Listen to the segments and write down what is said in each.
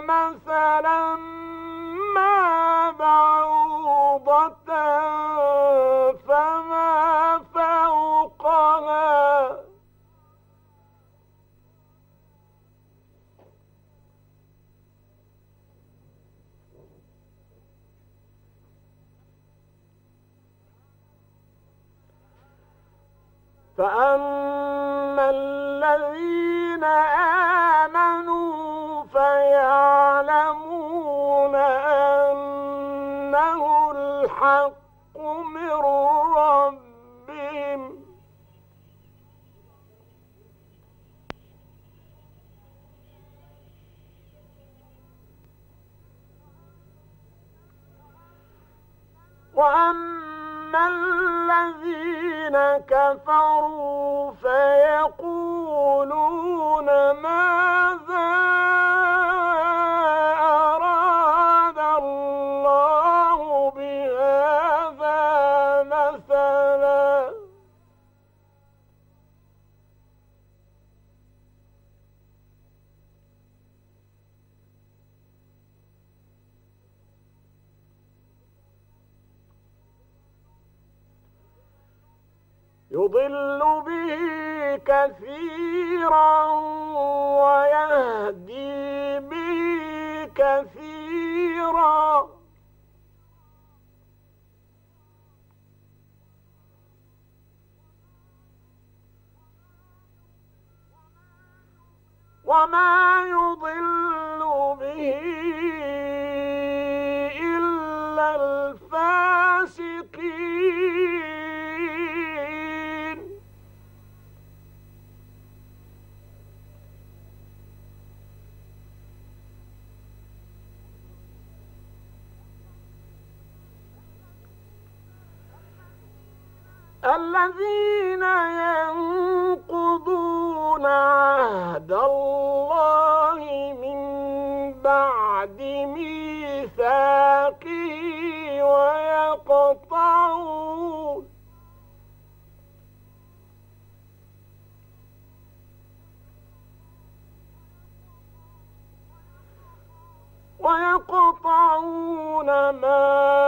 مثلا ما بعوضة فما فوقها. فأما الذين الحق من ربهم. وأما الذين كفروا فيقولون ماذا يضل به كثيرا ويهدي به كثيرا. وما يضل به الذين ينقضون عهد الله من بعد ميثاقه ويقطعون. ويقطعون ما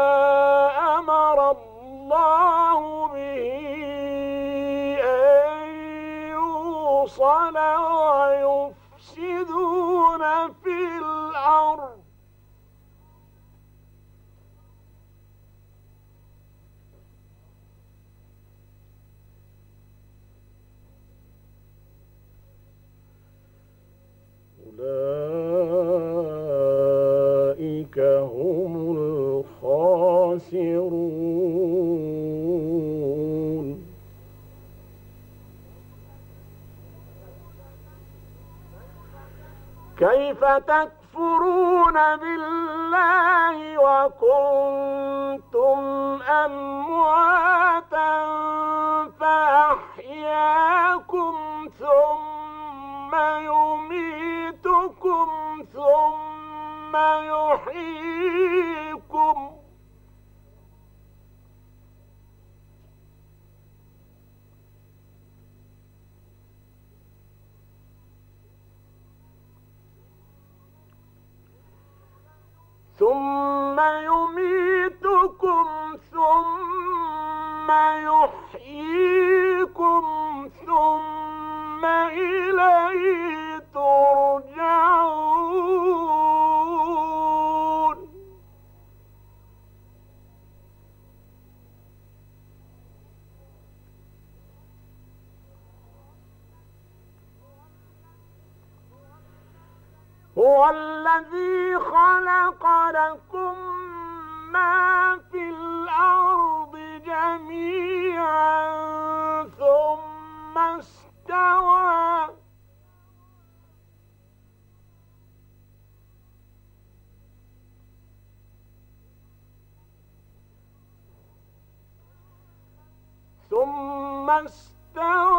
أولئك هم الخاسرون. كيف تكفرون بالله وكنتم أمواتا ثم هو الذي خلق لكم ما في الأرض جميعا ثم استوى ثم استوى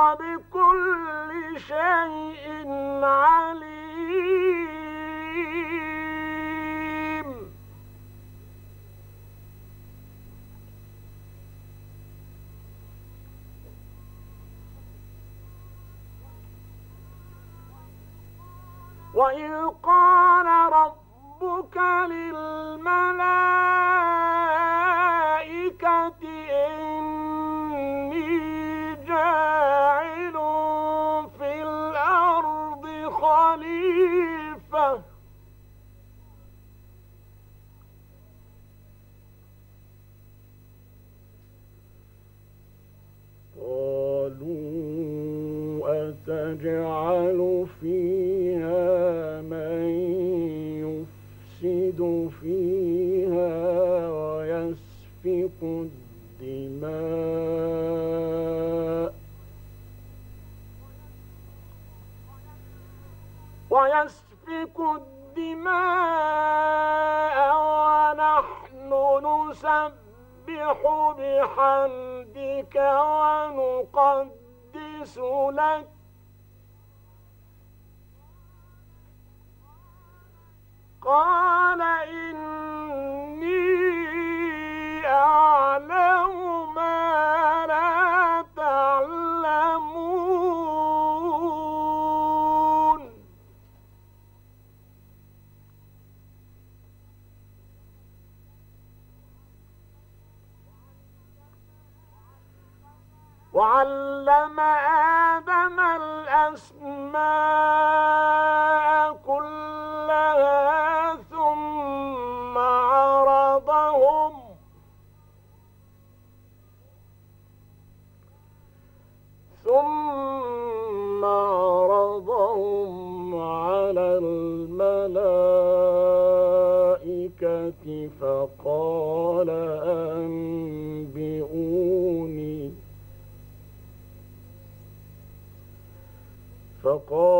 وهو بكل شيء عليم. وإذ قال ربك للملائكة أتجعل فيها من يفسد فيها ويسفك الدماء ويسفك الدماء ونحن نسبح بحمدك ونقدس لك وعلم آدم الأسماء. socorro.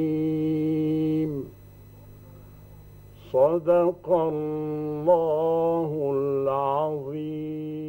صدق الله العظيم.